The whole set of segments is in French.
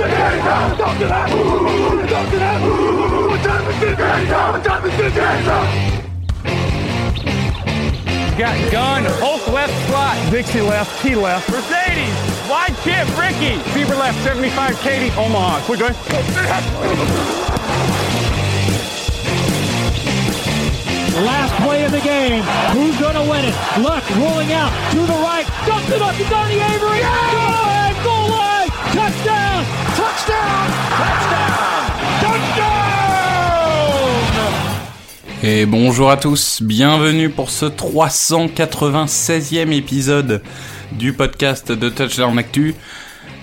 Now? Time is? Talk to that. Talk to that. What time is it now? What time is it now? Got gun, Hulk left slot. Dixie left, T left. Mercedes, wide chip, Ricky. Fever left, 75, Katie, Omaha. Quick, good. Last play of the game. Who's going to win it? Luck rolling out to the right. Dumps it up to Donnie Avery. Goal Et bonjour à tous, bienvenue pour ce 396e épisode du podcast de Touchdown Actu.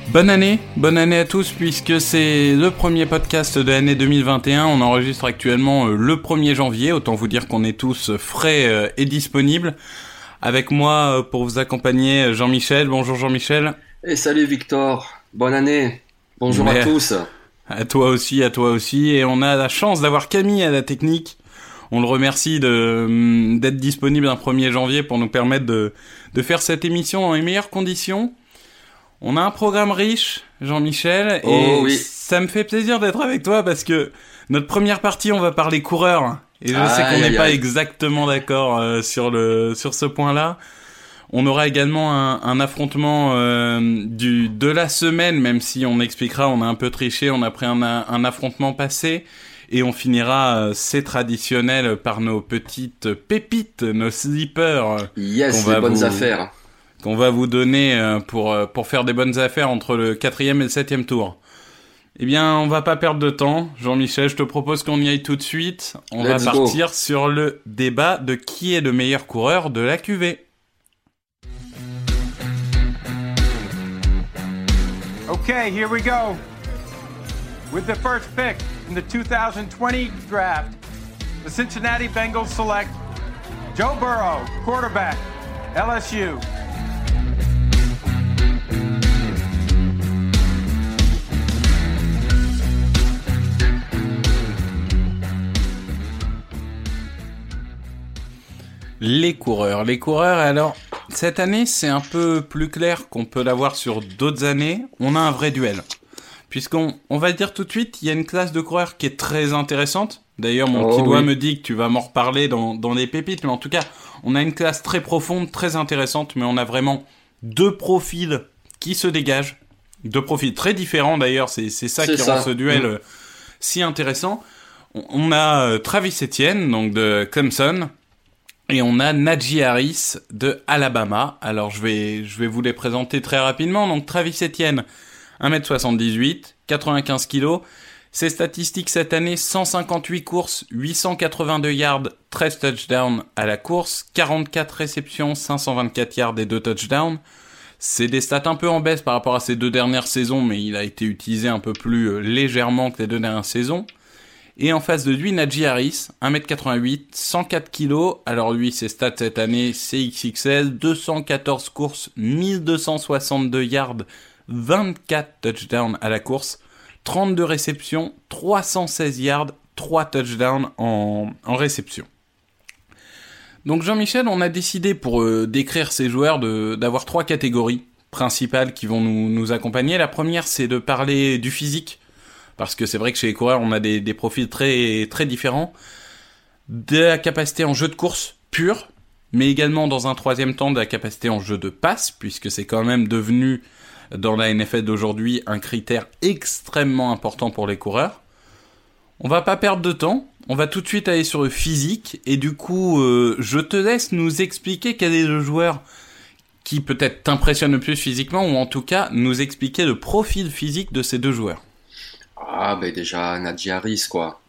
Bonne année, bonne année à tous puisque c'est le premier podcast de l'année 2021. On enregistre actuellement euh, le 1er janvier, autant vous dire qu'on est tous frais euh, et disponibles. Avec moi euh, pour vous accompagner Jean-Michel. Bonjour Jean-Michel. Et salut Victor, bonne année. Bonjour Mais- à tous. À toi aussi, à toi aussi. Et on a la chance d'avoir Camille à la technique. On le remercie de hum, d'être disponible un 1er janvier pour nous permettre de, de faire cette émission dans les meilleures conditions. On a un programme riche, Jean-Michel, et Oh oui. ça me fait plaisir d'être avec toi parce que notre première partie, on va parler coureurs. Et je sais qu'on n'est pas exactement d'accord euh, sur le sur ce point-là. On aura également un, un affrontement euh, du de la semaine, même si on expliquera, on a un peu triché, on a pris un, un affrontement passé. Et on finira, euh, c'est traditionnel, par nos petites pépites, nos sleepers, Yes, Qu'on les va bonnes vous- affaires. qu'on va vous donner euh, pour, euh, pour faire des bonnes affaires entre le quatrième et le septième tour. Eh bien, on va pas perdre de temps. Jean-Michel, je te propose qu'on y aille tout de suite. On Let's va go. partir sur le débat de qui est le meilleur coureur de la QV. Okay, here we go. With the first pick in the 2020 draft, the Cincinnati Bengals select Joe Burrow, quarterback, LSU. Les coureurs. Les coureurs, alors, cette année, c'est un peu plus clair qu'on peut l'avoir sur d'autres années. On a un vrai duel. Puisqu'on on va le dire tout de suite, il y a une classe de coureurs qui est très intéressante. D'ailleurs, mon Oh petit doigt oui. me dit que tu vas m'en reparler dans, dans les pépites. Mais en tout cas, on a une classe très profonde, très intéressante. Mais on a vraiment deux profils qui se dégagent. Deux profils très différents d'ailleurs. C'est ça qui ça. rend ce duel Mm. si intéressant. On- On a euh, Travis Etienne, donc de Clemson, et on a Najee Harris de Alabama. Alors je vais, je vais vous les présenter très rapidement. Donc Travis Etienne, 1m78, 95 kg. Ses statistiques cette année, 158 courses, 882 yards, 13 touchdowns à la course, 44 réceptions, 524 yards et 2 touchdowns. C'est des stats un peu en baisse par rapport à ses deux dernières saisons, mais il a été utilisé un peu plus euh, légèrement que les deux dernières saisons. Et en face de lui, Najee Harris, 1m88, 104 kg. Alors lui, ses stats cette année, c'est XXL, 214 courses, 1262 yards, 24 touchdowns à la course, 32 réceptions, 316 yards, 3 touchdowns en, en réception. Donc Jean-Michel, on a décidé pour euh, décrire ces joueurs d'avoir trois catégories principales qui vont nous, nous accompagner. La première, c'est de parler du physique, parce que c'est vrai que chez les coureurs, on a des, des profils très, très différents. De la capacité en jeu de course pure, mais également dans un troisième temps de la capacité en jeu de passe, puisque c'est quand même devenu dans la NFL d'aujourd'hui un critère extrêmement important pour les coureurs. On va pas perdre de temps, on va tout de suite aller sur le physique, et du coup, euh, je te laisse nous expliquer quel est le joueur qui peut-être t'impressionne le plus physiquement ou en tout cas nous expliquer le profil physique de ces deux joueurs Ah, ben déjà, Nadji Harris, quoi.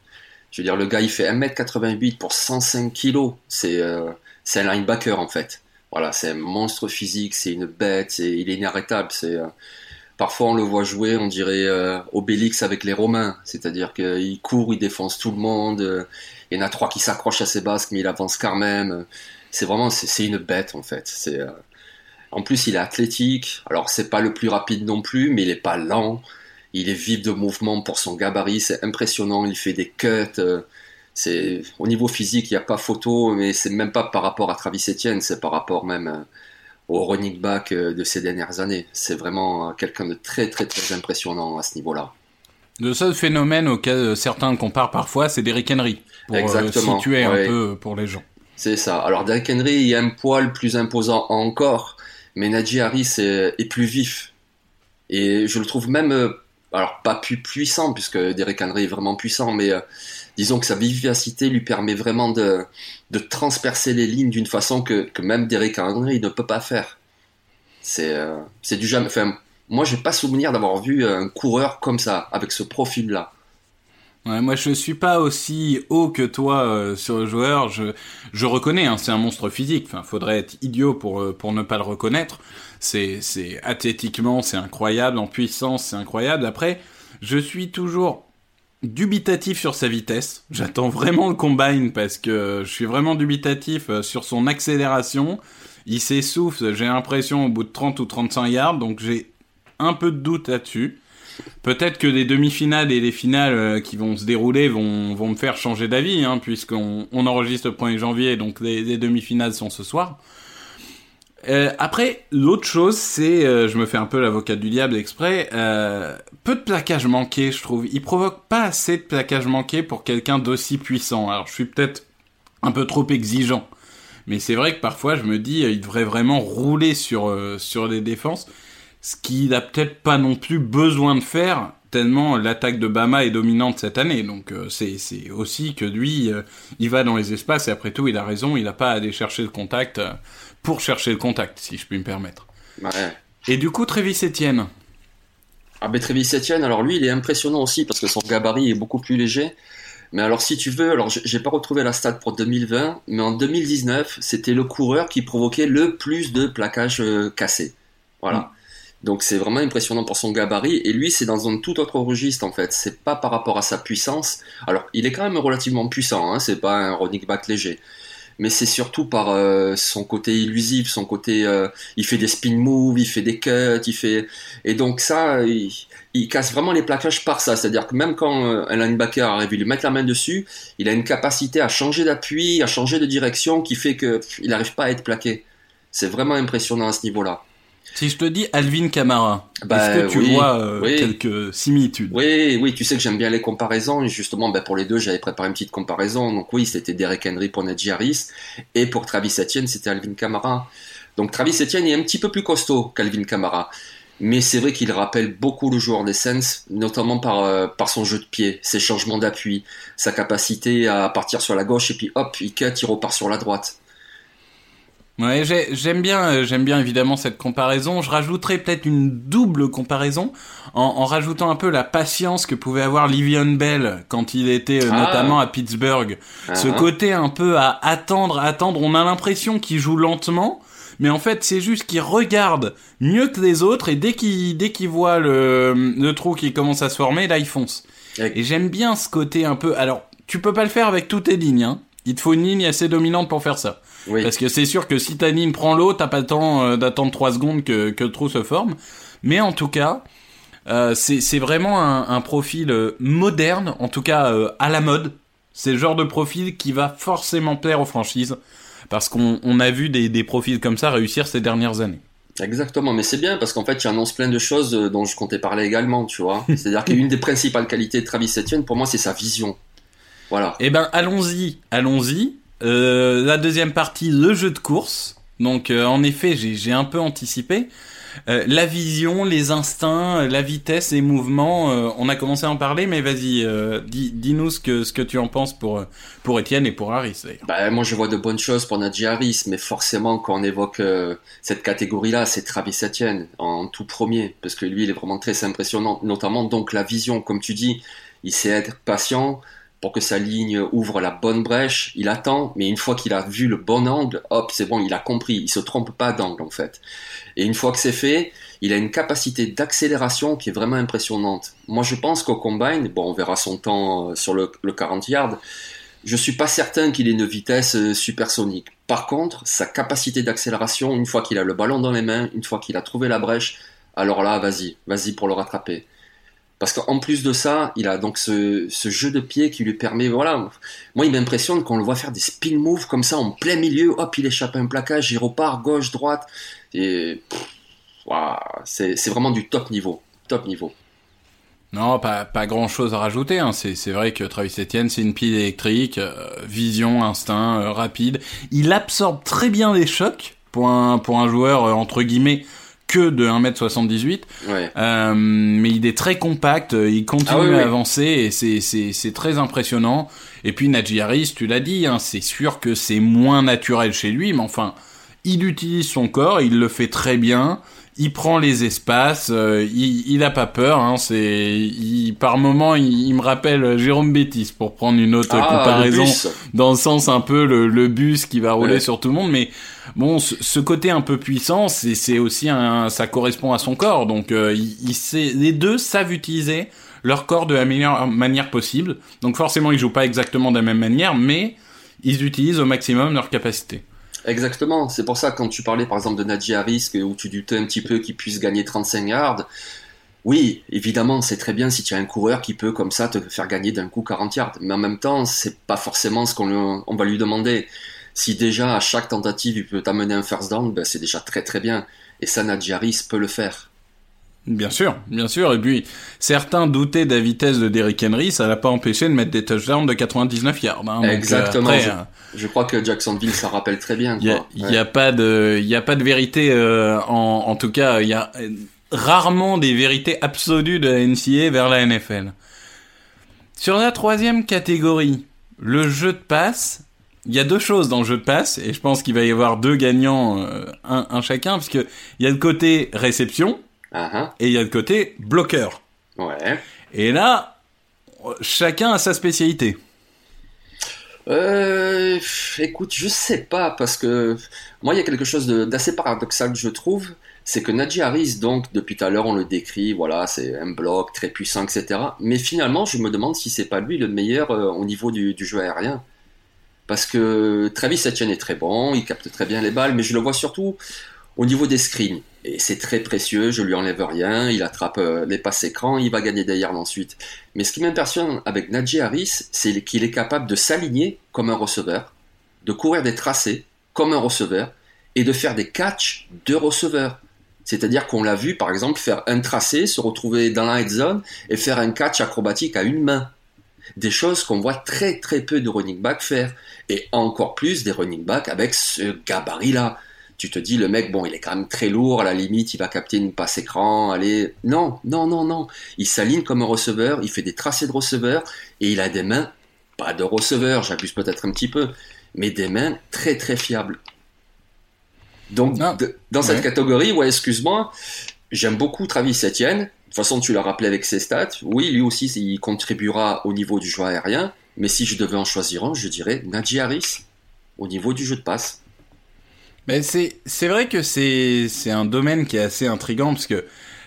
Je veux dire, le gars, il fait 1m88 pour 105 kg. C'est euh, c'est un linebacker, en fait. Voilà, c'est un monstre physique, c'est une bête, il est inarrêtable. C'est euh, Parfois, on le voit jouer, on dirait euh, Obélix avec les Romains. C'est-à-dire qu'il court, il défonce tout le monde. il y en a trois qui s'accrochent à ses basques, mais il avance quand même. C'est vraiment, c'est une bête, en fait. C'est... En plus, il est athlétique. Alors, c'est pas le plus rapide non plus, mais il est pas lent. Il est vif de mouvement pour son gabarit. C'est impressionnant. Il fait des cuts. Euh, c'est au niveau physique, il n'y a pas photo, mais c'est même pas par rapport à Travis Etienne, c'est par rapport même euh, au running back euh, de ces dernières années. C'est vraiment quelqu'un de très très très impressionnant à ce niveau-là. Le seul phénomène auquel certains comparent parfois, c'est Derrick Henry, pour Exactement, situer un peu pour les gens. C'est ça. Alors Derrick Henry, il y a un poil plus imposant encore, mais Najee Harris est, plus vif. Et je le trouve même, euh, alors pas plus puissant, puisque Derek Henry est vraiment puissant, mais euh, disons que sa vivacité lui permet vraiment de, de transpercer les lignes d'une façon que, même Derek Henry ne peut pas faire. C'est euh, du jamais. Enfin, moi, j'ai pas souvenir d'avoir vu un coureur comme ça, avec ce profil-là. Moi je suis pas aussi haut que toi euh, sur le joueur. Je, je reconnais, hein, c'est un monstre physique. Enfin, faudrait être idiot pour euh, pour ne pas le reconnaître. C'est c'est c'est incroyable, en puissance c'est incroyable. Après, je suis toujours dubitatif sur sa vitesse. J'attends vraiment le combine parce que je suis vraiment dubitatif euh, sur son accélération. Il s'essouffle, j'ai l'impression au bout de 30 ou 35 yards, donc j'ai un peu de doute là-dessus. Peut-être que les demi-finales et les finales euh, qui vont se dérouler vont, me faire changer d'avis, hein, puisqu'on on enregistre le 1er janvier, donc les, demi-finales sont ce soir. Euh, après, l'autre chose, c'est, euh, je me fais un peu l'avocat du diable exprès, peu de plaquage manqué, je trouve. Il provoque pas assez de plaquage manqué pour quelqu'un d'aussi puissant. Alors, je suis peut-être un peu trop exigeant. Mais c'est vrai que parfois, je me dis, il devrait vraiment rouler sur, sur les défenses ce qu'il a peut-être pas non plus besoin de faire tellement l'attaque de Bama est dominante cette année. Donc euh, c'est aussi que lui, euh, il va dans les espaces et après tout, il a raison, il n'a pas à aller chercher le contact euh, pour chercher le contact, si je puis me permettre. Ouais. Et du coup, Trévis Etienne Ah ben Trévis Etienne, alors lui, il est impressionnant aussi parce que son gabarit est beaucoup plus léger. Mais alors si tu veux, alors j'ai pas retrouvé la stat pour 2020, mais en 2019, c'était le coureur qui provoquait le plus de plaquages cassés. Voilà. Donc c'est vraiment impressionnant pour son gabarit. Et lui, c'est dans un tout autre registre en fait. C'est pas par rapport à sa puissance. Alors, il est quand même relativement puissant. Hein, c'est pas un running back léger. Mais c'est surtout par euh, son côté illusif, son côté, euh, il fait des spin moves, il fait des cuts, il fait, et donc ça, il, casse vraiment les plaquages par ça. C'est-à-dire que même quand euh, un linebacker arrive à lui mettre la main dessus, il a une capacité à changer d'appui, à changer de direction, qui fait que il n'arrive pas à être plaqué. C'est vraiment impressionnant à ce niveau-là. Si je te dis Alvin Kamara, bah, est-ce que tu vois euh, quelques similitudes? Oui, oui, tu sais que j'aime bien les comparaisons. Et justement, bah, pour les deux, j'avais préparé une petite comparaison. Donc oui, c'était Derek Henry pour Najee Harris. Et pour Travis Etienne, c'était Alvin Kamara. Donc Travis Etienne est un petit peu plus costaud qu'Alvin Kamara. Mais c'est vrai qu'il rappelle beaucoup le joueur des Saints, notamment par, euh, par son jeu de pied, ses changements d'appui, sa capacité à partir sur la gauche et puis hop, il cut, il repart sur la droite. Ouais, j'aime bien, euh, j'aime bien évidemment cette comparaison. Je rajouterais peut-être une double comparaison en, en, rajoutant un peu la patience que pouvait avoir Livion Bell quand il était euh, ah. notamment à Pittsburgh. Ce uh-huh. côté un peu à attendre, attendre. On a l'impression qu'il joue lentement, mais en fait c'est juste qu'il regarde mieux que les autres et dès qu'il dès qu'il voit le, le trou qui commence à se former, là il fonce. Et j'aime bien ce côté un peu. Alors tu peux pas le faire avec toutes tes lignes. Hein. Il te faut une ligne assez dominante pour faire ça. Parce que c'est sûr que si ta ligne prend l'eau, t'as pas le temps euh, d'attendre 3 secondes que, que le trou se forme. Mais en tout cas, euh, c'est vraiment un, un, profil euh, moderne, en tout cas euh, à la mode. C'est le genre de profil qui va forcément plaire aux franchises. Parce qu'on on a vu des, des profils comme ça réussir ces dernières années. Exactement, mais c'est bien parce qu'en fait, il annonce plein de choses dont je comptais parler également, tu vois. C'est-à-dire qu'une des principales qualités de Travis Etienne, pour moi, c'est sa vision. Voilà. Eh ben, allons-y, allons-y. Euh, la deuxième partie, le jeu de course. Donc, euh, en effet, j'ai un peu anticipé. Euh, la vision, les instincts, la vitesse, les mouvements, on a commencé à en parler, mais vas-y, dis, dis-nous ce que, tu en penses pour, pour Étienne et pour Harris. Bah, moi je vois de bonnes choses pour Nadji Harris, mais forcément quand on évoque cette catégorie-là, c'est Travis Etienne en tout premier, parce que lui il est vraiment très impressionnant, notamment donc la vision, comme tu dis, il sait être patient, pour que sa ligne ouvre la bonne brèche, il attend, mais une fois qu'il a vu le bon angle, hop, c'est bon, il a compris, il se trompe pas d'angle en fait. Et une fois que c'est fait, il a une capacité d'accélération qui est vraiment impressionnante. Moi je pense qu'au combine, bon on verra son temps euh, sur le, 40 yards, je suis pas certain qu'il ait une vitesse euh, supersonique. Par contre, sa capacité d'accélération, une fois qu'il a le ballon dans les mains, une fois qu'il a trouvé la brèche, alors là, vas-y, vas-y pour le rattraper. Parce qu'en plus de ça, il a donc ce, jeu de pied qui lui permet, voilà, moi il m'impressionne qu'on le voit faire des spin moves comme ça en plein milieu, hop, il échappe à un plaquage, il repart gauche, droite, et c'est vraiment du top niveau, top niveau. Non, pas, pas grand chose à rajouter. Hein. C'est vrai que Travis Etienne, c'est une pile électrique, euh, vision, instinct, euh, rapide. Il absorbe très bien les chocs pour un, pour un joueur, euh, entre guillemets, que de 1m78. Euh, mais il est très compact, euh, il continue ah à avancer et c'est très impressionnant. Et puis Najee Harris, tu l'as dit, hein, c'est sûr que c'est moins naturel chez lui, mais enfin, il utilise son corps, il le fait très bien. Il prend les espaces, euh, il, il a pas peur. Hein, c'est, il, par moment, il, me rappelle Jérôme Bétis pour prendre une autre ah, comparaison, dans le sens un peu le, le bus qui va rouler sur tout le monde. Mais bon, ce, côté un peu puissant, c'est aussi un, ça correspond à son corps. Donc, euh, il, sait, les deux savent utiliser leur corps de la meilleure manière possible. Donc, forcément, ils jouent pas exactement de la même manière, mais ils utilisent au maximum leur capacité. Exactement. C'est pour ça quand tu parlais par exemple de Nadji Harris, où tu doutais un petit peu qu'il puisse gagner 35 yards. Oui, évidemment, c'est très bien si tu as un coureur qui peut comme ça te faire gagner d'un coup 40 yards. Mais en même temps, c'est pas forcément ce qu'on va lui demander. Si déjà à chaque tentative il peut t'amener un first down, ben c'est déjà très très bien. Et ça, Nadji Harris peut le faire. Bien sûr, bien sûr. Et puis, certains doutaient de la vitesse de Derrick Henry, ça l'a pas empêché de mettre des touchdowns de 99 yards. Hein. Exactement. Euh, je, crois que Jacksonville, ça rappelle très bien. Il n'y a, pas de, il a pas de vérité. Euh, en, en tout cas, il y a rarement des vérités absolues de la NCA vers la NFL. Sur la troisième catégorie, le jeu de passe. Il y a deux choses dans le jeu de passe, et je pense qu'il va y avoir deux gagnants, euh, un, un chacun, puisque il y a le côté réception, Et il y a le côté bloqueur. Ouais. Et là, chacun a sa spécialité. Euh, écoute, je sais pas, parce que moi, il y a quelque chose d'assez paradoxal que je trouve, c'est que Najee Harris, donc, depuis tout à l'heure, on le décrit, voilà, c'est un bloc très puissant, etc. Mais finalement, je me demande si c'est pas lui le meilleur euh, au niveau du, du, jeu aérien. Parce que Travis Etienne est très bon, il capte très bien les balles, mais je le vois surtout au niveau des screens, et c'est très précieux, je lui enlève rien, il attrape euh, les passes écrans, il va gagner des yards ensuite. Mais ce qui m'impressionne avec Najee Harris, c'est qu'il est capable de s'aligner comme un receveur, de courir des tracés comme un receveur, et de faire des catchs de receveur. C'est-à-dire qu'on l'a vu, par exemple, faire un tracé, se retrouver dans la head zone et faire un catch acrobatique à une main. Des choses qu'on voit très très peu de running back faire. Et encore plus des running back avec ce gabarit-là tu te dis le mec bon il est quand même très lourd à la limite il va capter une passe écran allez. Non non non non. Il s'aligne comme un receveur il fait des tracés de receveur et il a des mains pas de receveur j'abuse peut-être un petit peu mais des mains très très fiables. Donc dans cette catégorie ouais excuse-moi j'aime beaucoup Travis Etienne. De toute façon tu l'as rappelé avec ses stats. Oui lui aussi il contribuera au niveau du jeu aérien mais si je devais en choisir un je dirais Najee Harris au niveau du jeu de passe mais c'est, c'est vrai que c'est, c'est un domaine qui est assez intrigant parce que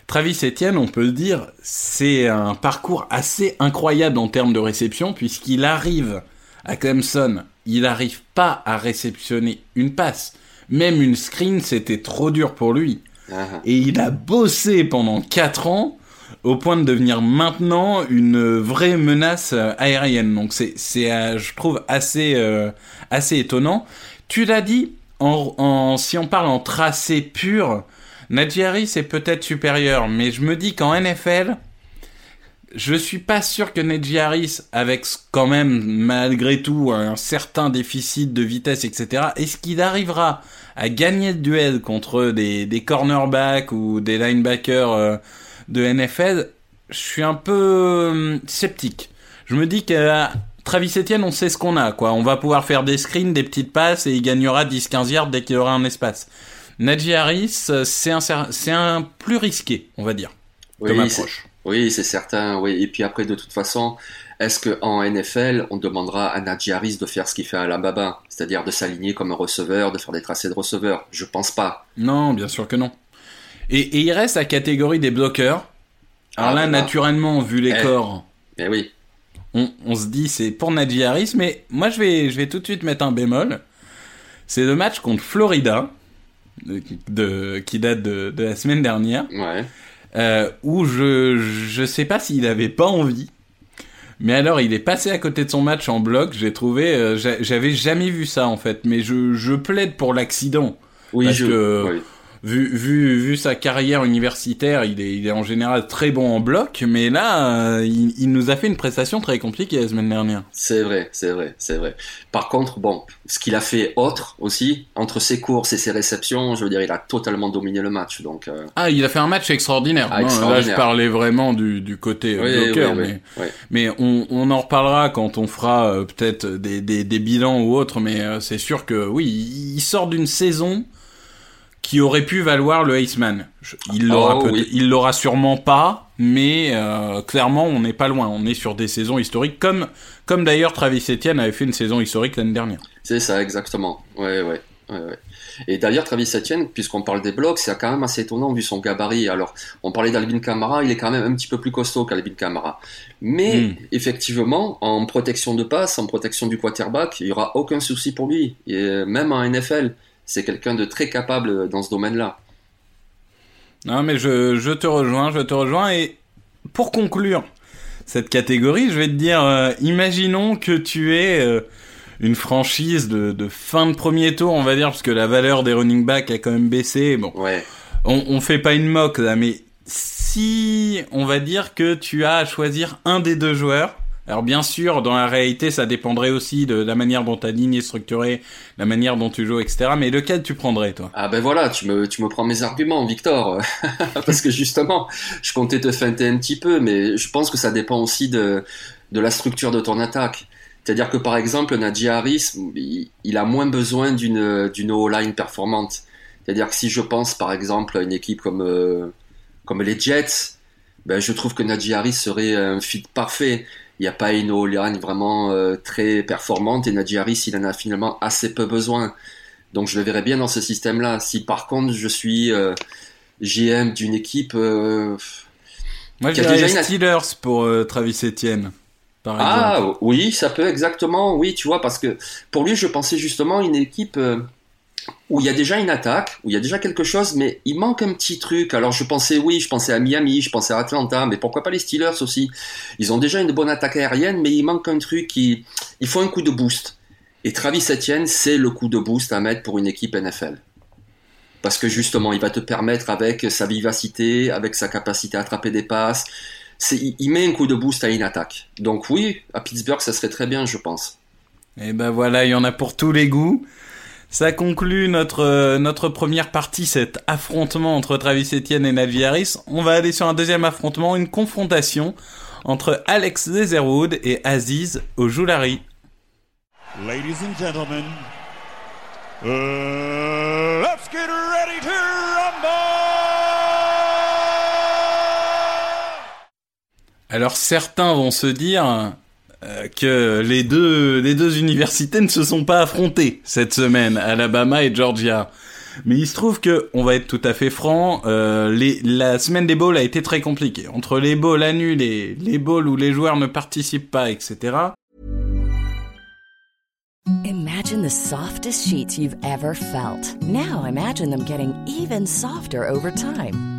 Travis Etienne, on peut le dire, c'est un parcours assez incroyable en termes de réception puisqu'il arrive à Clemson, il n'arrive pas à réceptionner une passe. Même une screen, c'était trop dur pour lui. Ah. Et il a bossé pendant 4 ans au point de devenir maintenant une vraie menace aérienne. Donc c'est, c'est euh, je trouve, assez, euh, assez étonnant. Tu l'as dit, en, si on parle en tracé pur, Najee Harris est peut-être supérieur, mais je me dis qu'en NFL, je suis pas sûr que Neji Harris, avec quand même malgré tout un certain déficit de vitesse, etc., est-ce qu'il arrivera à gagner le duel contre des, des cornerbacks ou des linebackers euh, de NFL Je suis un peu hum, sceptique. Je me dis que Travis Etienne, on sait ce qu'on a, quoi. On va pouvoir faire des screens, des petites passes et il gagnera 10-15 yards dès qu'il aura un espace. Najee Harris, c'est un, c'est un plus risqué, on va dire, oui, comme approche. Oui, c'est certain. Oui. Et puis après, de toute façon, est-ce qu'en NFL, on demandera à Najee Harris de faire ce qu'il fait à Alabama, c'est-à-dire de s'aligner comme un receveur, de faire des tracés de receveur Je pense pas. Non, bien sûr que non. Et, et il reste la catégorie des bloqueurs. Alors ah, là, naturellement, vu les eh. corps, eh oui. On, on se dit c'est pour Najee Harris, mais moi je vais, je vais tout de suite mettre un bémol. C'est le match contre Florida, de, de- qui date de, de la semaine dernière. Ouais. euh, où je je sais pas s'il avait pas envie. Mais alors, il est passé à côté de son match en bloc. J'ai trouvé, euh, j'a- j'avais jamais vu ça en fait. Mais je je plaide pour l'accident. Oui, Parce je. que- oui. Vu vu vu sa carrière universitaire, il est il est en général très bon en bloc. Mais là, euh, il, il nous a fait une prestation très compliquée la semaine dernière. C'est vrai, c'est vrai, c'est vrai. Par contre, bon, ce qu'il a fait autre aussi, entre ses courses et ses réceptions, je veux dire, il a totalement dominé le match. Donc, euh, Ah, il a fait un match extraordinaire. Ah, Non, Là, je parlais vraiment du du côté euh, oui, bloqueur, oui, mais oui. Mais on, on en reparlera quand on fera euh, peut-être des, des, des bilans ou autres, mais euh, c'est sûr que oui, il sort d'une saison qui aurait pu valoir le Iceman. Il l'aura Oh, oui. il l'aura sûrement pas, mais euh, clairement on n'est pas loin. On est sur des saisons historiques, comme comme d'ailleurs Travis Etienne avait fait une saison historique l'année dernière. C'est ça, exactement. Ouais, ouais. ouais, ouais. Et d'ailleurs, Travis Etienne, puisqu'on parle des blocs, c'est quand même assez étonnant vu son gabarit. Alors, on parlait d'Alvin Kamara, il est quand même un petit peu plus costaud qu'Alvin Kamara. Mais, Mm. effectivement, en protection de passe, en protection du quarterback, il y aura aucun souci pour lui. Et même en NFL, c'est quelqu'un de très capable dans ce domaine-là. Non, mais je, je te rejoins, je te rejoins. Et pour conclure cette catégorie, je vais te dire, euh, imaginons que tu es euh, une franchise de, de fin de premier tour, on va dire, parce que la valeur des running backs a quand même baissé. Bon, Ouais. on, on fait pas une moque là, mais si on va dire que tu as à choisir un des deux joueurs, alors bien sûr, dans la réalité, ça dépendrait aussi de la manière dont ta ligne est structurée, la manière dont tu joues, etc. Mais lequel tu prendrais, toi? Ah ben voilà, tu me, tu me prends mes arguments, Victor. Parce que justement, je comptais te feinter un petit peu, mais je pense que ça dépend aussi de, de la structure de ton attaque. C'est-à-dire que par exemple, Najee Harris, il, a moins besoin d'une d'une O-line performante. C'est-à-dire que si je pense par exemple à une équipe comme, euh, comme les Jets, ben, je trouve que Najee Harris serait un fit parfait. Il n'y a pas une O-line vraiment euh, très performante et Najee Harris, il en a finalement assez peu besoin. Donc je le verrais bien dans ce système-là. Si par contre je suis euh, GM d'une équipe, euh, Moi, je dirais une- Steelers pour Travis Etienne, par exemple. ah oui, ça peut exactement, oui, tu vois, parce que pour lui je pensais justement une équipe où il y a déjà une attaque, où il y a déjà quelque chose, mais il manque un petit truc. Alors je pensais, oui, je pensais à Miami, je pensais à Atlanta, mais pourquoi pas les Steelers aussi? Ils ont déjà une bonne attaque aérienne, mais il manque un truc qui, il faut un coup de boost. Et Travis Etienne, c'est le coup de boost à mettre pour une équipe NFL. Parce que justement, il va te permettre avec sa vivacité, avec sa capacité à attraper des passes, il il met un coup de boost à une attaque. Donc oui, à Pittsburgh, ça serait très bien, je pense. Et ben voilà, il y en a pour tous les goûts. Ça conclut notre euh, notre première partie, cet affrontement entre Travis Etienne et Najee Harris. On va aller sur un deuxième affrontement, une confrontation entre Alex Leatherwood et Aziz Ojoulari. Ladies and gentlemen, uh, let's get ready to rumble! Alors certains vont se dire euh, que les deux universités ne se sont pas affrontées cette semaine, Alabama et Georgia. Mais il se trouve que, on va être tout à fait franc, euh, la semaine des bowls a été très compliquée. Entre les bowls annulés, les bowls où les joueurs ne participent pas, etc. Imagine the softest sheets you've ever felt. Now imagine them getting even softer over time.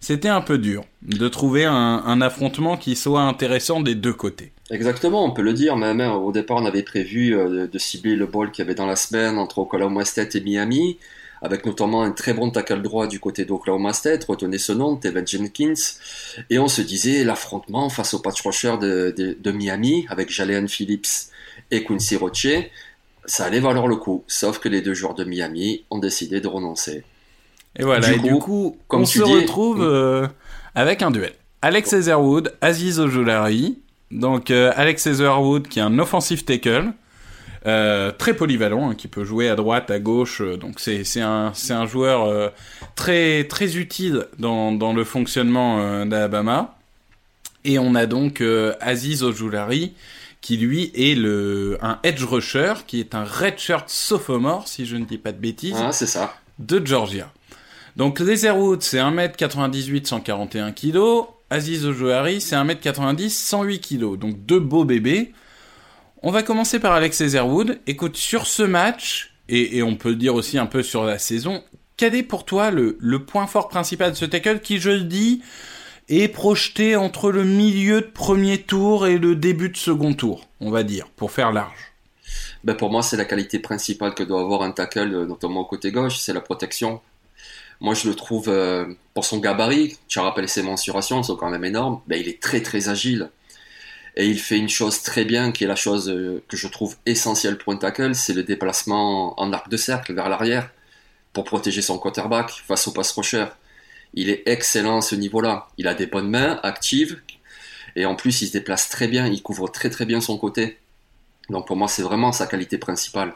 C'était un peu dur de trouver un, affrontement qui soit intéressant des deux côtés. Exactement, on peut le dire. Même au départ, on avait prévu euh, de cibler le ball qu'il y avait dans la semaine entre Oklahoma State et Miami, avec notamment un très bon tackle droit du côté d'Oklahoma State, retenez ce nom, Tevin Jenkins. Et on se disait l'affrontement face au patch rusher de Miami, avec Jalen Phillips et Quincy Roche, ça allait valoir le coup. Sauf que les deux joueurs de Miami ont décidé de renoncer. Et voilà, Du et coup, du coup, comme on tu se dis- retrouve euh, avec un duel. Alex Etherwood, Aziz Ojulari. Donc euh, Alex Etherwood qui est un offensive tackle, euh, très polyvalent, hein, qui peut jouer à droite, à gauche. euh, donc c'est un un joueur euh, très très utile dans dans le fonctionnement d'Alabama. Et on a donc Aziz Ojulari qui lui est le un edge rusher qui est un redshirt sophomore si je ne dis pas de bêtises Ah, c'est ça. de Georgia. Donc Leatherwood, c'est 1m98, 141 kg. Aziz Ojoari, c'est 1m90, 108 kg. Donc deux beaux bébés. On va commencer par Alex Leatherwood. Écoute, sur ce match, et, on peut le dire aussi un peu sur la saison, quel est pour toi le, le point fort principal de ce tackle qui, je le dis, est projeté entre le milieu de premier tour et le début de second tour, on va dire, pour faire large? Ben pour moi, c'est la qualité principale que doit avoir un tackle, euh, notamment au côté gauche, c'est la protection. Moi, je le trouve, euh, pour son gabarit, tu rappelé ses mensurations, sont quand même énormes, ben, il est très très agile. Et il fait une chose très bien, qui est la chose euh, que je trouve essentielle pour un tackle, c'est le déplacement en arc de cercle vers l'arrière, pour protéger son quarterback face au pass rusher. Il est excellent à ce niveau-là. Il a des bonnes mains, actives, et en plus, il se déplace très bien, il couvre très très bien son côté. Donc pour moi, c'est vraiment sa qualité principale.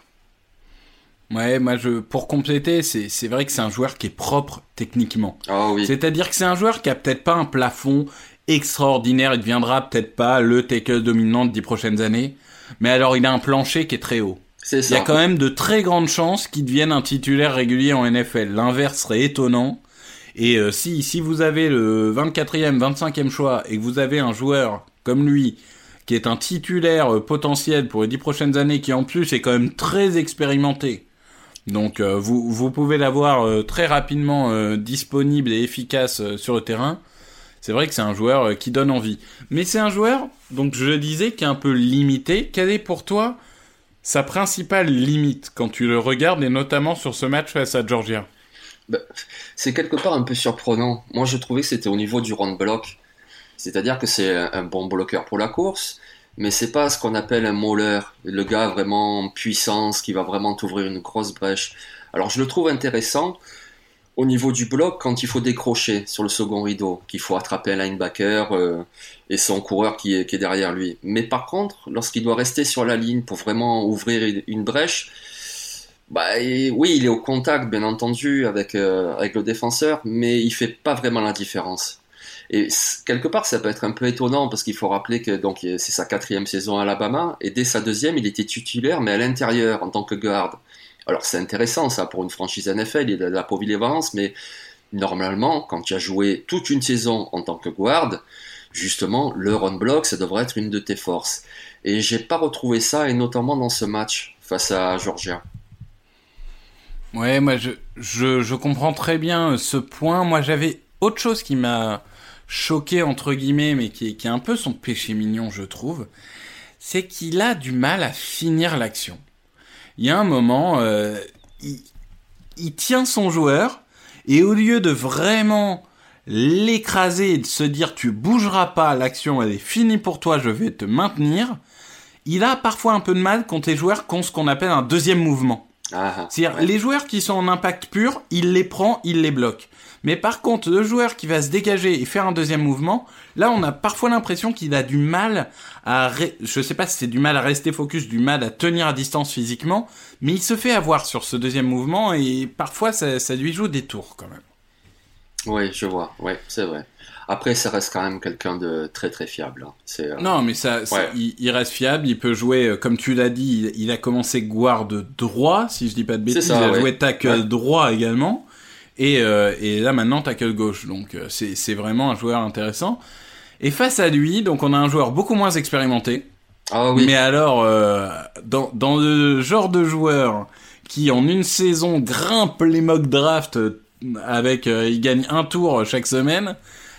Ouais, moi, je, pour compléter, c'est c'est vrai que c'est un joueur qui est propre techniquement. Ah oui. C'est-à-dire que c'est un joueur qui a peut-être pas un plafond extraordinaire, il deviendra peut-être pas le tackle dominant de 10 prochaines années, mais alors il a un plancher qui est très haut. C'est Il y a ça. quand même de très grandes chances qu'il devienne un titulaire régulier en NFL. L'inverse serait étonnant. Et euh, si, si vous avez le 24e, 25e choix et que vous avez un joueur comme lui qui est un titulaire euh, potentiel pour les 10 prochaines années, qui en plus est quand même très expérimenté, donc euh, vous, vous pouvez l'avoir euh, très rapidement euh, disponible et efficace sur le terrain. C'est vrai que c'est un joueur qui donne envie. Mais c'est un joueur, donc je le disais, qui est un peu limité. Quelle est pour toi sa principale limite quand tu le regardes et notamment sur ce match face à Georgia? C'est quelque part un peu surprenant. Moi, je trouvais que c'était au niveau du run block. C'est-à-dire que c'est un bon bloqueur pour la course, mais c'est pas ce qu'on appelle un mauler, le gars vraiment en puissance qui va vraiment t'ouvrir une grosse brèche. Alors, je le trouve intéressant au niveau du bloc quand il faut décrocher sur le second rideau, qu'il faut attraper un linebacker euh, et son coureur qui est, derrière lui. Mais par contre, lorsqu'il doit rester sur la ligne pour vraiment ouvrir une brèche, bah oui, il est au contact, bien entendu, avec, euh, avec le défenseur, mais il fait pas vraiment la différence. Et quelque part, ça peut être un peu étonnant parce qu'il faut rappeler que donc c'est sa quatrième saison à Alabama et dès sa deuxième, il était titulaire, mais à l'intérieur en tant que garde. Alors c'est intéressant ça pour une franchise NFL, il a de la polyvalence, mais normalement, quand tu as joué toute une saison en tant que guard, justement, le run block, ça devrait être une de tes forces. Et j'ai pas retrouvé ça, et notamment dans ce match face à Georgia. Ouais, moi je, je, je comprends très bien ce point. Moi j'avais autre chose qui m'a choqué entre guillemets, mais qui est, qui est un peu son péché mignon, je trouve. C'est qu'il a du mal à finir l'action. Il y a un moment, euh, il, il tient son joueur et au lieu de vraiment l'écraser et de se dire tu bougeras pas, l'action elle est finie pour toi, je vais te maintenir, il a parfois un peu de mal contre les joueurs qui ont ce qu'on appelle un deuxième mouvement. Ah, ah. C'est-à-dire, Ouais. les joueurs qui sont en impact pur, il les prend, il les bloque. Mais par contre, le joueur qui va se dégager et faire un deuxième mouvement, là, on a parfois l'impression qu'il a du mal à, re- je sais pas si c'est du mal à rester focus, du mal à tenir à distance physiquement, mais il se fait avoir sur ce deuxième mouvement et parfois ça, ça lui joue des tours quand même. Oui, je vois. Ouais, c'est vrai. Après, ça reste quand même quelqu'un de très très fiable. hein. Euh, Non, mais ça, ça- Ouais. il, il reste fiable. Il peut jouer, euh, comme tu l'as dit, il, il a commencé guard droit, si je dis pas de bêtises. ça, il a ouais. joué tackle Ouais. droit également. Et, euh, et là maintenant tackle gauche. Donc euh, c'est vraiment un joueur intéressant. Et face à lui, donc on a un joueur beaucoup moins expérimenté. Ah oui. Mais alors, euh, dans, dans le genre de joueur qui en une saison grimpe les mock draft euh, avec, euh, il gagne un tour chaque semaine,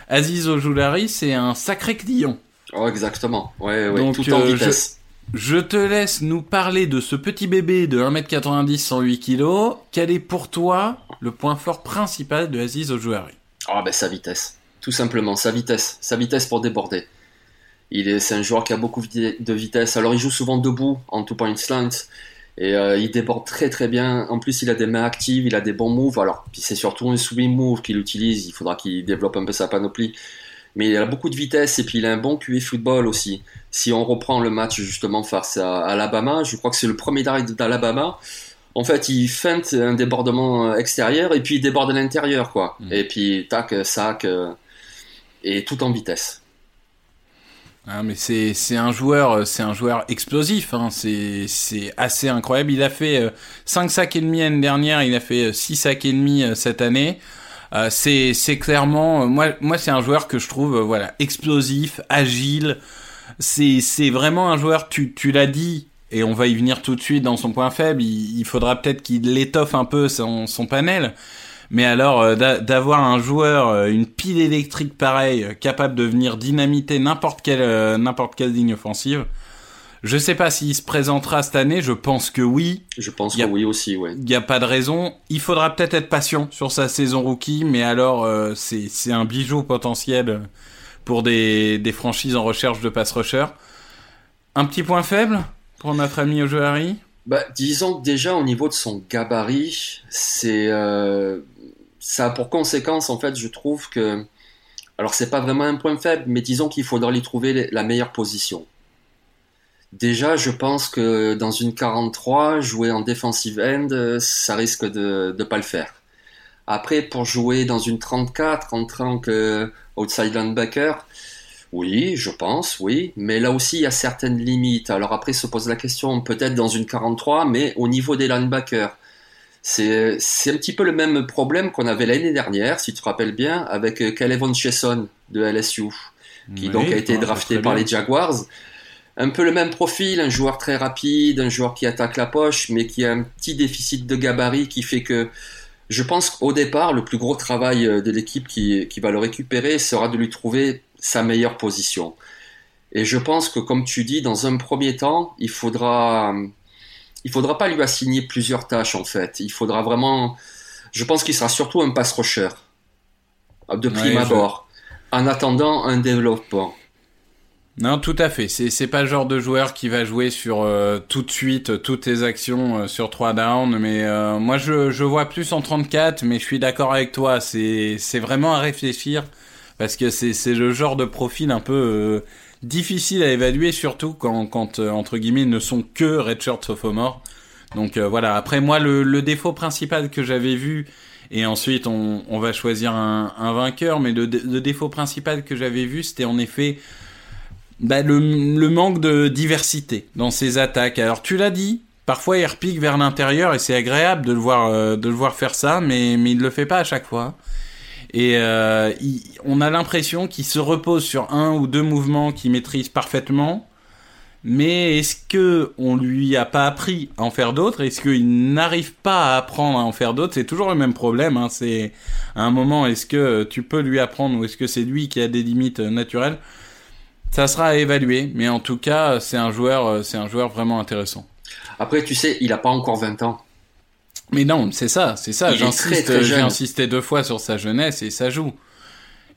Aziz Ojulari, c'est un sacré client. Oh, exactement. Ouais, ouais. Donc, tout en euh, vitesse. Je te laisse nous parler de ce petit bébé de 1m90, 108 kg. Quel est pour toi le point fort principal de Aziz Ojulari Ah ben sa vitesse, tout simplement sa vitesse, sa vitesse pour déborder. Il est, c'est un joueur qui a beaucoup de vitesse. Alors il joue souvent debout en two point slant et euh, il déborde très très bien. En plus il a des mains actives, il a des bons moves. Alors c'est surtout un swing move qu'il utilise. Il faudra qu'il développe un peu sa panoplie. Mais il a beaucoup de vitesse et puis il a un bon QI football aussi. Si on reprend le match justement face à Alabama, je crois que c'est le premier drive d'Alabama. En fait, il feinte un débordement extérieur et puis il déborde à l'intérieur, quoi. Mhm. Et puis tac, sac, euh, et tout en vitesse. Ah, mais c'est c'est un joueur euh, c'est un joueur explosif hein. c'est c'est assez incroyable il a fait euh, 5 sacs et demi l'année dernière il a fait euh, 6 sacs et demi euh, cette année Euh, c'est c'est clairement euh, moi moi c'est un joueur que je trouve euh, voilà explosif agile. C'est c'est vraiment un joueur tu tu l'as dit et on va y venir tout de suite dans son point faible il, il faudra peut-être qu'il étoffe un peu son son panel. Mais alors, d'a- d'avoir un joueur, une pile électrique pareille, capable de venir dynamiter n'importe quelle, n'importe quelle ligne offensive, je sais pas s'il se présentera cette année, je pense que oui. Je pense a- que oui aussi, ouais. Il n'y a pas de raison. Il faudra peut-être être patient sur sa saison rookie, mais alors, euh, c'est, un bijou potentiel pour des, des franchises en recherche de pass rusher. Un petit point faible pour notre ami Ojoari Bah, disons que déjà au niveau de son gabarit, c'est euh, ça a pour conséquence en fait, je trouve que alors c'est pas vraiment un point faible, mais disons qu'il faudra lui trouver la meilleure position. Déjà, je pense que dans une 43, jouer en defensive end, euh, ça risque de ne pas le faire. Après, pour jouer dans une 34 en tant que outside linebacker, oui, je pense, oui, mais là aussi il y a certaines limites. Alors après se pose la question, peut-être dans une 43, mais au niveau des linebackers. C'est un petit peu le même problème qu'on avait l'année dernière, si tu te rappelles bien, avec euh, Calvin Chesson de LSU, qui donc a été drafté par les Jaguars. Un peu le même profil, un joueur très rapide, un joueur qui attaque la poche, mais qui a un petit déficit de gabarit qui fait que je pense qu'au départ, le plus gros travail euh, de l'équipe qui, qui va le récupérer sera de lui trouver sa meilleure position. Et je pense que, comme tu dis, dans un premier temps, il faudra, il faudra pas lui assigner plusieurs tâches en fait. Il faudra vraiment, je pense qu'il sera surtout un pass rusher de prime Ouais, je- abord, en attendant un développement. Non, tout à fait. C'est c'est pas le genre de joueur qui va jouer sur euh, tout de suite euh, toutes tes actions euh, sur 3 downs, mais euh, moi je, je vois plus en 34, mais je suis d'accord avec toi. C'est c'est vraiment à réfléchir parce que c'est c'est le genre de profil un peu difficile à évaluer, surtout quand quand entre guillemets ils ne sont que redshirt sophomore. Donc voilà. Après moi le, le défaut principal que j'avais vu et ensuite on, on va choisir un, vainqueur, mais le, le défaut principal que j'avais vu c'était en effet bah, le, le manque de diversité dans ses attaques. Alors tu l'as dit, parfois il repique vers l'intérieur et c'est agréable de le voir euh, de le voir faire ça, mais mais il le fait pas à chaque fois. Et euh, on a l'impression qu'il se repose sur un ou deux mouvements qu'il maîtrise parfaitement. Mais est-ce que on lui a pas appris à en faire d'autres? Est-ce qu'il n'arrive pas à apprendre à en faire d'autres? C'est toujours le même problème. Hein. C'est à un moment, est-ce que tu peux lui apprendre ou est-ce que c'est lui qui a des limites euh, naturelles? Ça sera à évaluer, mais en tout cas, c'est un joueur, euh, c'est un joueur vraiment intéressant. Après, tu sais, il a pas encore 20 ans. Mais non, c'est ça, c'est ça. J'insiste, très j'ai insisté deux fois sur sa jeunesse et ça joue.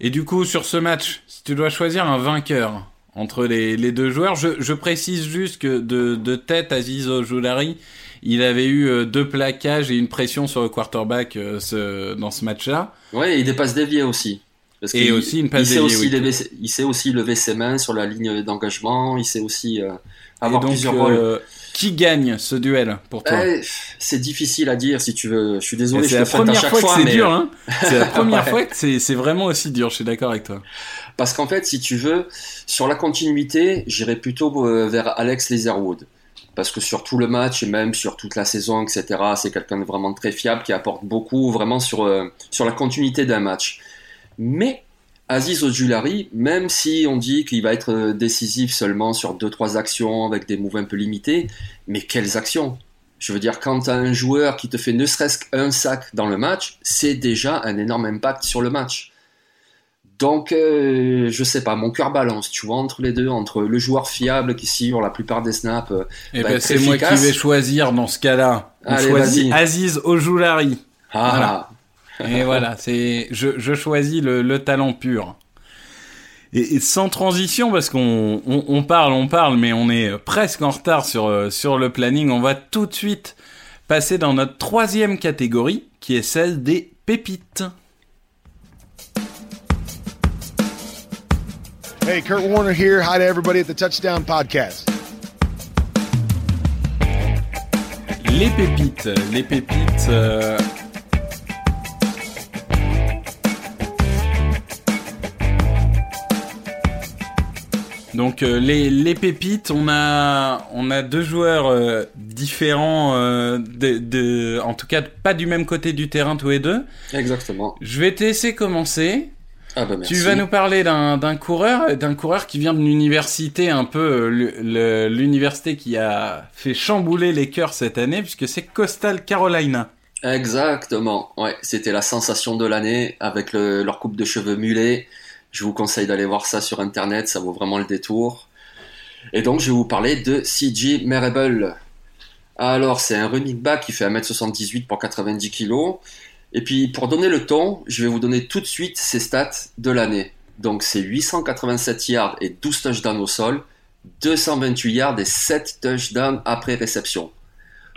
Et du coup, sur ce match, si tu dois choisir un vainqueur entre les, les deux joueurs, je, je précise juste que de, de tête, Aziz Ojulari, il avait eu euh, deux plaquages et une pression sur le quarterback euh, ce, dans ce match-là. Ouais, il dépasse dévié aussi. Parce Et qu'il- aussi une passe il sait aussi oui. lever, il sait aussi lever ses mains sur la ligne d'engagement. Il sait aussi euh, avoir donc, plusieurs euh, rôles. Qui gagne ce duel pour toi Eh, c'est difficile à dire si tu veux. Je suis désolé, je C'est te la fête à chaque fois fois, que c'est mais dur, hein C'est la première Ouais. fois que c'est c'est vraiment aussi dur, je suis d'accord avec toi. Parce qu'en fait, si tu veux, sur la continuité, j'irais plutôt euh, vers Alex Leatherwood. Parce que sur tout le match et même sur toute la saison, etc., c'est quelqu'un de vraiment très fiable qui apporte beaucoup vraiment sur, euh, sur la continuité d'un match. Mais Aziz Ojulari, même si on dit qu'il va être euh, décisif seulement sur deux trois actions avec des moves un peu limités, mais quelles actions? Je veux dire, quand tu as un joueur qui te fait ne serait-ce qu'un sac dans le match, c'est déjà un énorme impact sur le match. Donc, euh, je sais pas, mon cœur balance, tu vois, entre les deux, entre le joueur fiable qui sur la plupart des snaps. euh, Et va ben c'est moi qui vais choisir dans ce cas-là. On Allez, choisit vas-y. Aziz Ojoulari. Ah, Voilà. Et voilà, c'est je, je choisis le, le talent pur. Et, et sans transition, parce qu'on on, on parle, on parle, mais on est presque en retard sur, sur le planning, on va tout de suite passer dans notre troisième catégorie, qui est celle des pépites. Hey, Kurt Warner here. Hi to everybody at the Touchdown Podcast. Les pépites, les pépites. euh, Donc euh, les, les pépites, on a on a deux joueurs euh, différents, euh, de, de, en tout cas pas du même côté du terrain tous les deux. exactement. Je vais te laisser commencer. Ah bah merci. Tu vas nous parler d'un coureur, d'un coureur qui vient d'une université un peu l'université qui a fait chambouler les cœurs cette année puisque c'est Coastal Carolina. Exactement. Ouais, c'était la sensation de l'année avec le- leur coupe de cheveux mulet. Je vous conseille d'aller voir ça sur internet, ça vaut vraiment le détour. Et donc, je vais vous parler de CJ Marable. Alors, c'est un running back qui fait 1m78 pour 90 kg. Et puis, pour donner le ton, je vais vous donner tout de suite ses stats de l'année. Donc, c'est 887 yards et 12 touchdowns au sol, 228 yards et 7 touchdowns après réception.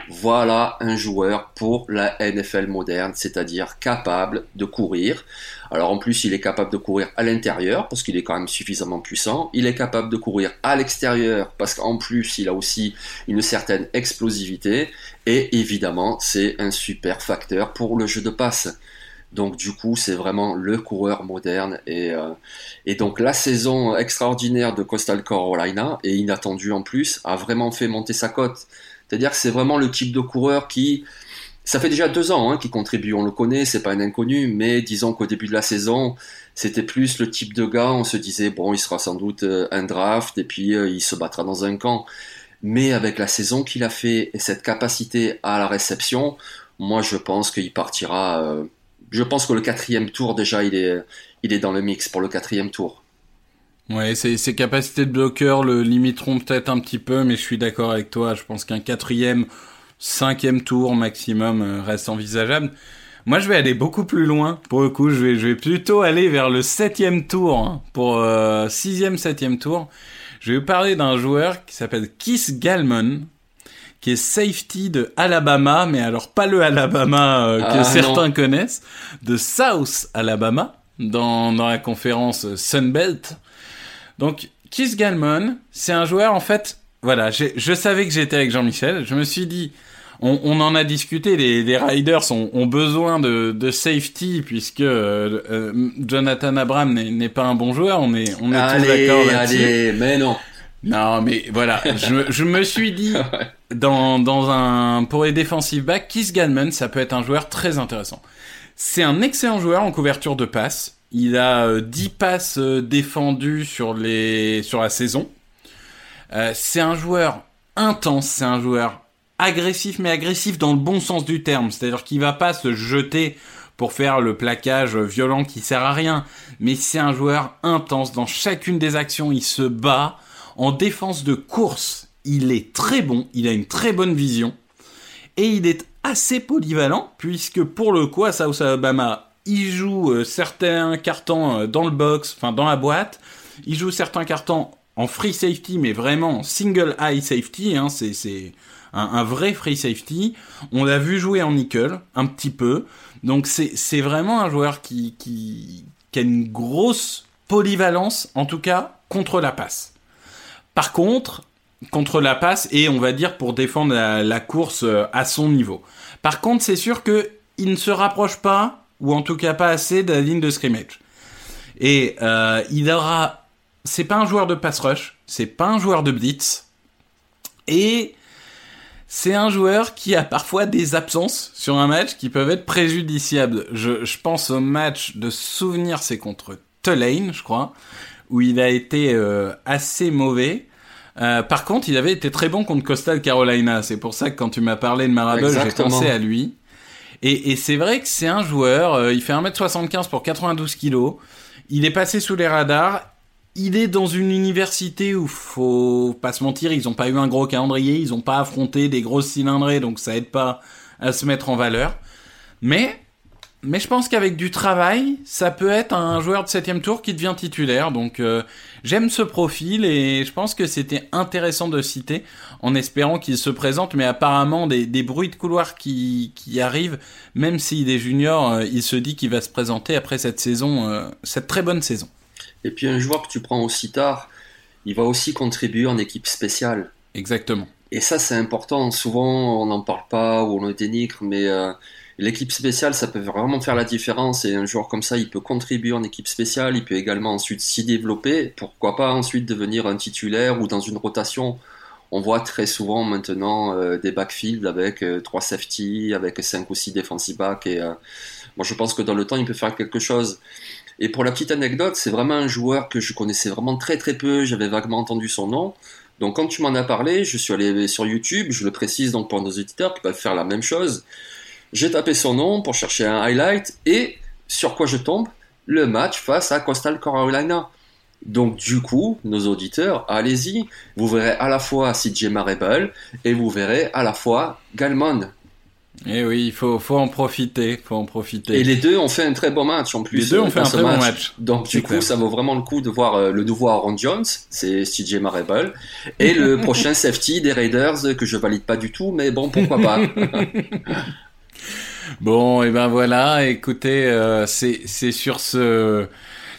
Voilà un joueur pour la NFL moderne, c'est-à-dire capable de courir. Alors en plus, il est capable de courir à l'intérieur parce qu'il est quand même suffisamment puissant. Il est capable de courir à l'extérieur parce qu'en plus, il a aussi une certaine explosivité. Et évidemment, c'est un super facteur pour le jeu de passe. Donc du coup, c'est vraiment le coureur moderne. Et, euh, et donc la saison extraordinaire de Coastal Carolina, et inattendue en plus, a vraiment fait monter sa cote. C'est-à-dire que c'est vraiment le type de coureur qui, ça fait déjà deux ans hein, qu'il contribue, on le connaît, c'est pas un inconnu, mais disons qu'au début de la saison, c'était plus le type de gars, on se disait, bon, il sera sans doute euh, un draft, et puis euh, il se battra dans un camp. Mais avec la saison qu'il a fait et cette capacité à la réception, moi je pense qu'il partira. euh, je pense que le quatrième tour déjà, il est, il est dans le mix pour le quatrième tour. Ouais, ses, ses capacités de bloqueur le limiteront peut-être un petit peu, mais je suis d'accord avec toi. Je pense qu'un quatrième, cinquième tour maximum euh, reste envisageable. Moi, je vais aller beaucoup plus loin. Pour le coup, je vais, je vais plutôt aller vers le septième tour. hein, pour euh, sixième, septième tour. Je vais vous parler d'un joueur qui s'appelle Keith Galman, qui est safety de Alabama, mais alors pas le Alabama euh, que Ah, certains non. connaissent, de South Alabama, dans, dans la conférence Sunbelt. Donc, Keith Galman, c'est un joueur, en fait, voilà, je savais que j'étais avec Jean-Michel, je me suis dit, on, on en a discuté, les, les Riders ont, ont besoin de, de safety, puisque euh, euh, Jonathan Abram n'est pas un bon joueur, on est, on est tous Allez, d'accord là-dessus. allez, mais non. Non, mais voilà, je, je me suis dit, dans, dans un, pour les defensive backs, Keith Galman, ça peut être un joueur très intéressant. C'est un excellent joueur en couverture de passes. Il a euh, 10 passes euh, défendues sur la saison. Euh, c'est un joueur intense, c'est un joueur agressif, mais agressif dans le bon sens du terme. C'est-à-dire qu'il va pas se jeter pour faire le plaquage violent qui sert à rien. Mais c'est un joueur intense. Dans chacune des actions, il se bat. En défense de course, il est très bon. Il a une très bonne vision. Et il est assez polyvalent, puisque pour le coup, à South Alabama, il joue euh, certains cartons euh, dans le box, enfin dans la boîte. Il joue certains cartons en free safety, mais vraiment en single eye safety. Hein, c'est un, vrai free safety. On l'a vu jouer en nickel, un petit peu. Donc c'est c'est vraiment un joueur qui, qui, qui a une grosse polyvalence, en tout cas contre la passe. Par contre, contre la passe et on va dire pour défendre la, la course euh, à son niveau. Par contre, c'est sûr que il ne se rapproche pas, ou en tout cas pas assez, de la ligne de scrimmage. Et euh, il aura, c'est pas un joueur de pass rush, c'est pas un joueur de blitz, et c'est un joueur qui a parfois des absences sur un match qui peuvent être préjudiciables. Je, pense au match de souvenir, c'est contre Tulane, je crois, où il a été euh, assez mauvais. Euh, par contre, il avait été très bon contre Coastal Carolina. C'est pour ça que quand tu m'as parlé de Marable, j'ai pensé à lui. Et, et c'est vrai que c'est un joueur, euh, il fait 1m75 pour 92 kilos. Il est passé sous les radars. Il est dans une université où faut pas se mentir, ils ont pas eu un gros calendrier, ils ont pas affronté des grosses cylindrées, donc ça aide pas à se mettre en valeur. Mais, mais je pense qu'avec du travail, ça peut être un joueur de septième tour qui devient titulaire. Donc euh, j'aime ce profil et je pense que c'était intéressant de citer en espérant qu'il se présente. Mais apparemment des, des bruits de couloir qui, qui arrivent, même s'il est junior, euh, il se dit qu'il va se présenter après cette saison, euh, cette très bonne saison. Et puis un joueur que tu prends aussi tard, il va aussi contribuer en équipe spéciale. Exactement. Et ça, c'est important. Souvent, on n'en parle pas ou on le dénigre, mais l'équipe spéciale, ça peut vraiment faire la différence. Et un joueur comme ça, il peut contribuer en équipe spéciale, il peut également ensuite s'y développer. Pourquoi pas ensuite devenir un titulaire ou dans une rotation? On voit très souvent maintenant euh, des backfields avec euh, trois safety, avec cinq ou six defensive backs. Et euh, moi, je pense que dans le temps, il peut faire quelque chose. Et pour la petite anecdote, c'est vraiment un joueur que je connaissais vraiment très très peu. J'avais vaguement entendu son nom. Donc quand tu m'en as parlé, je suis allé sur YouTube, je le précise donc pour nos auditeurs qui peuvent faire la même chose. J'ai tapé son nom pour chercher un highlight et sur quoi je tombe Le match face à Coastal Carolina. Donc du coup, nos auditeurs, allez-y, vous verrez à la fois CJ Marable et vous verrez à la fois Galman. Et oui, il faut, faut en profiter, faut en profiter. Et les deux ont fait un très bon match en plus. Les deux ont fait un très bon match. Donc du coup, clair. ça vaut vraiment le coup de voir euh, le nouveau Aaron Jones, c'est CJ Marable, et le prochain safety des Raiders que je valide pas du tout, mais bon, pourquoi pas. Bon, et ben voilà, écoutez, euh, c'est c'est sur ce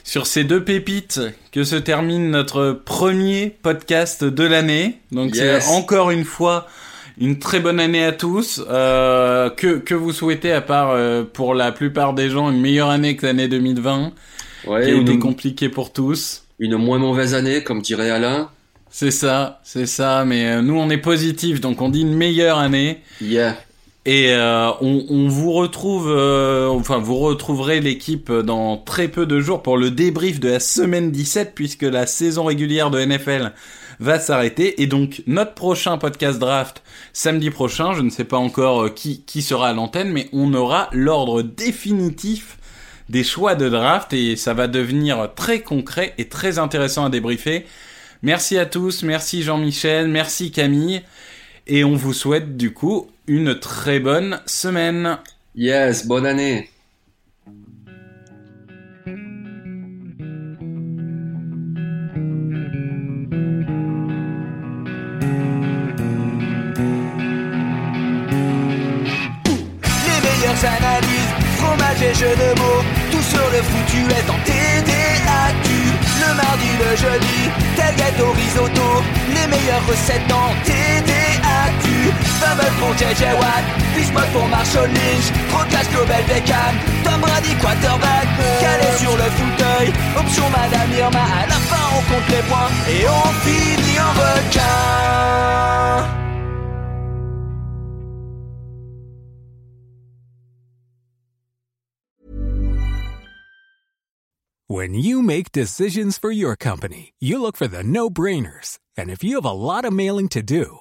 sur ces deux pépites que se termine notre premier podcast de l'année. Donc Yes. c'est encore une fois une très bonne année à tous. Euh, que que vous souhaitez à part euh, pour la plupart des gens une meilleure année que l'année 2020, Ouais, qui a été une, compliquée pour tous. une moins mauvaise année, comme dirait Alain. C'est ça, c'est ça. Mais euh, nous on est positifs, donc on dit une meilleure année. Yeah. Et euh, on, vous retrouve, euh, enfin vous retrouverez l'équipe dans très peu de jours pour le débrief de la semaine 17 puisque la saison régulière de NFL va s'arrêter et donc notre prochain podcast draft samedi prochain, je ne sais pas encore euh, qui qui sera à l'antenne, mais on aura l'ordre définitif des choix de draft et ça va devenir très concret et très intéressant à débriefer. Merci à tous, merci Jean-Michel, merci Camille. Et on vous souhaite du coup une très bonne semaine. Yes, bonne année. Les meilleures analyses, fromage et jeux de mots, tout sur le foutu est en TDAQ. Le mardi, le jeudi, tel gâteau risotto, les meilleures recettes en TDAQ. Bubble pour JJ Watt, pour Marshall Lynch, Global Beckham, Tom Brady quarterback, calé sur le fauteuil, option Madame Irma, à la fin on compte les points et on finit en requin. When you make decisions for your company, you look for the no brainers. And if you have a lot of mailing to do,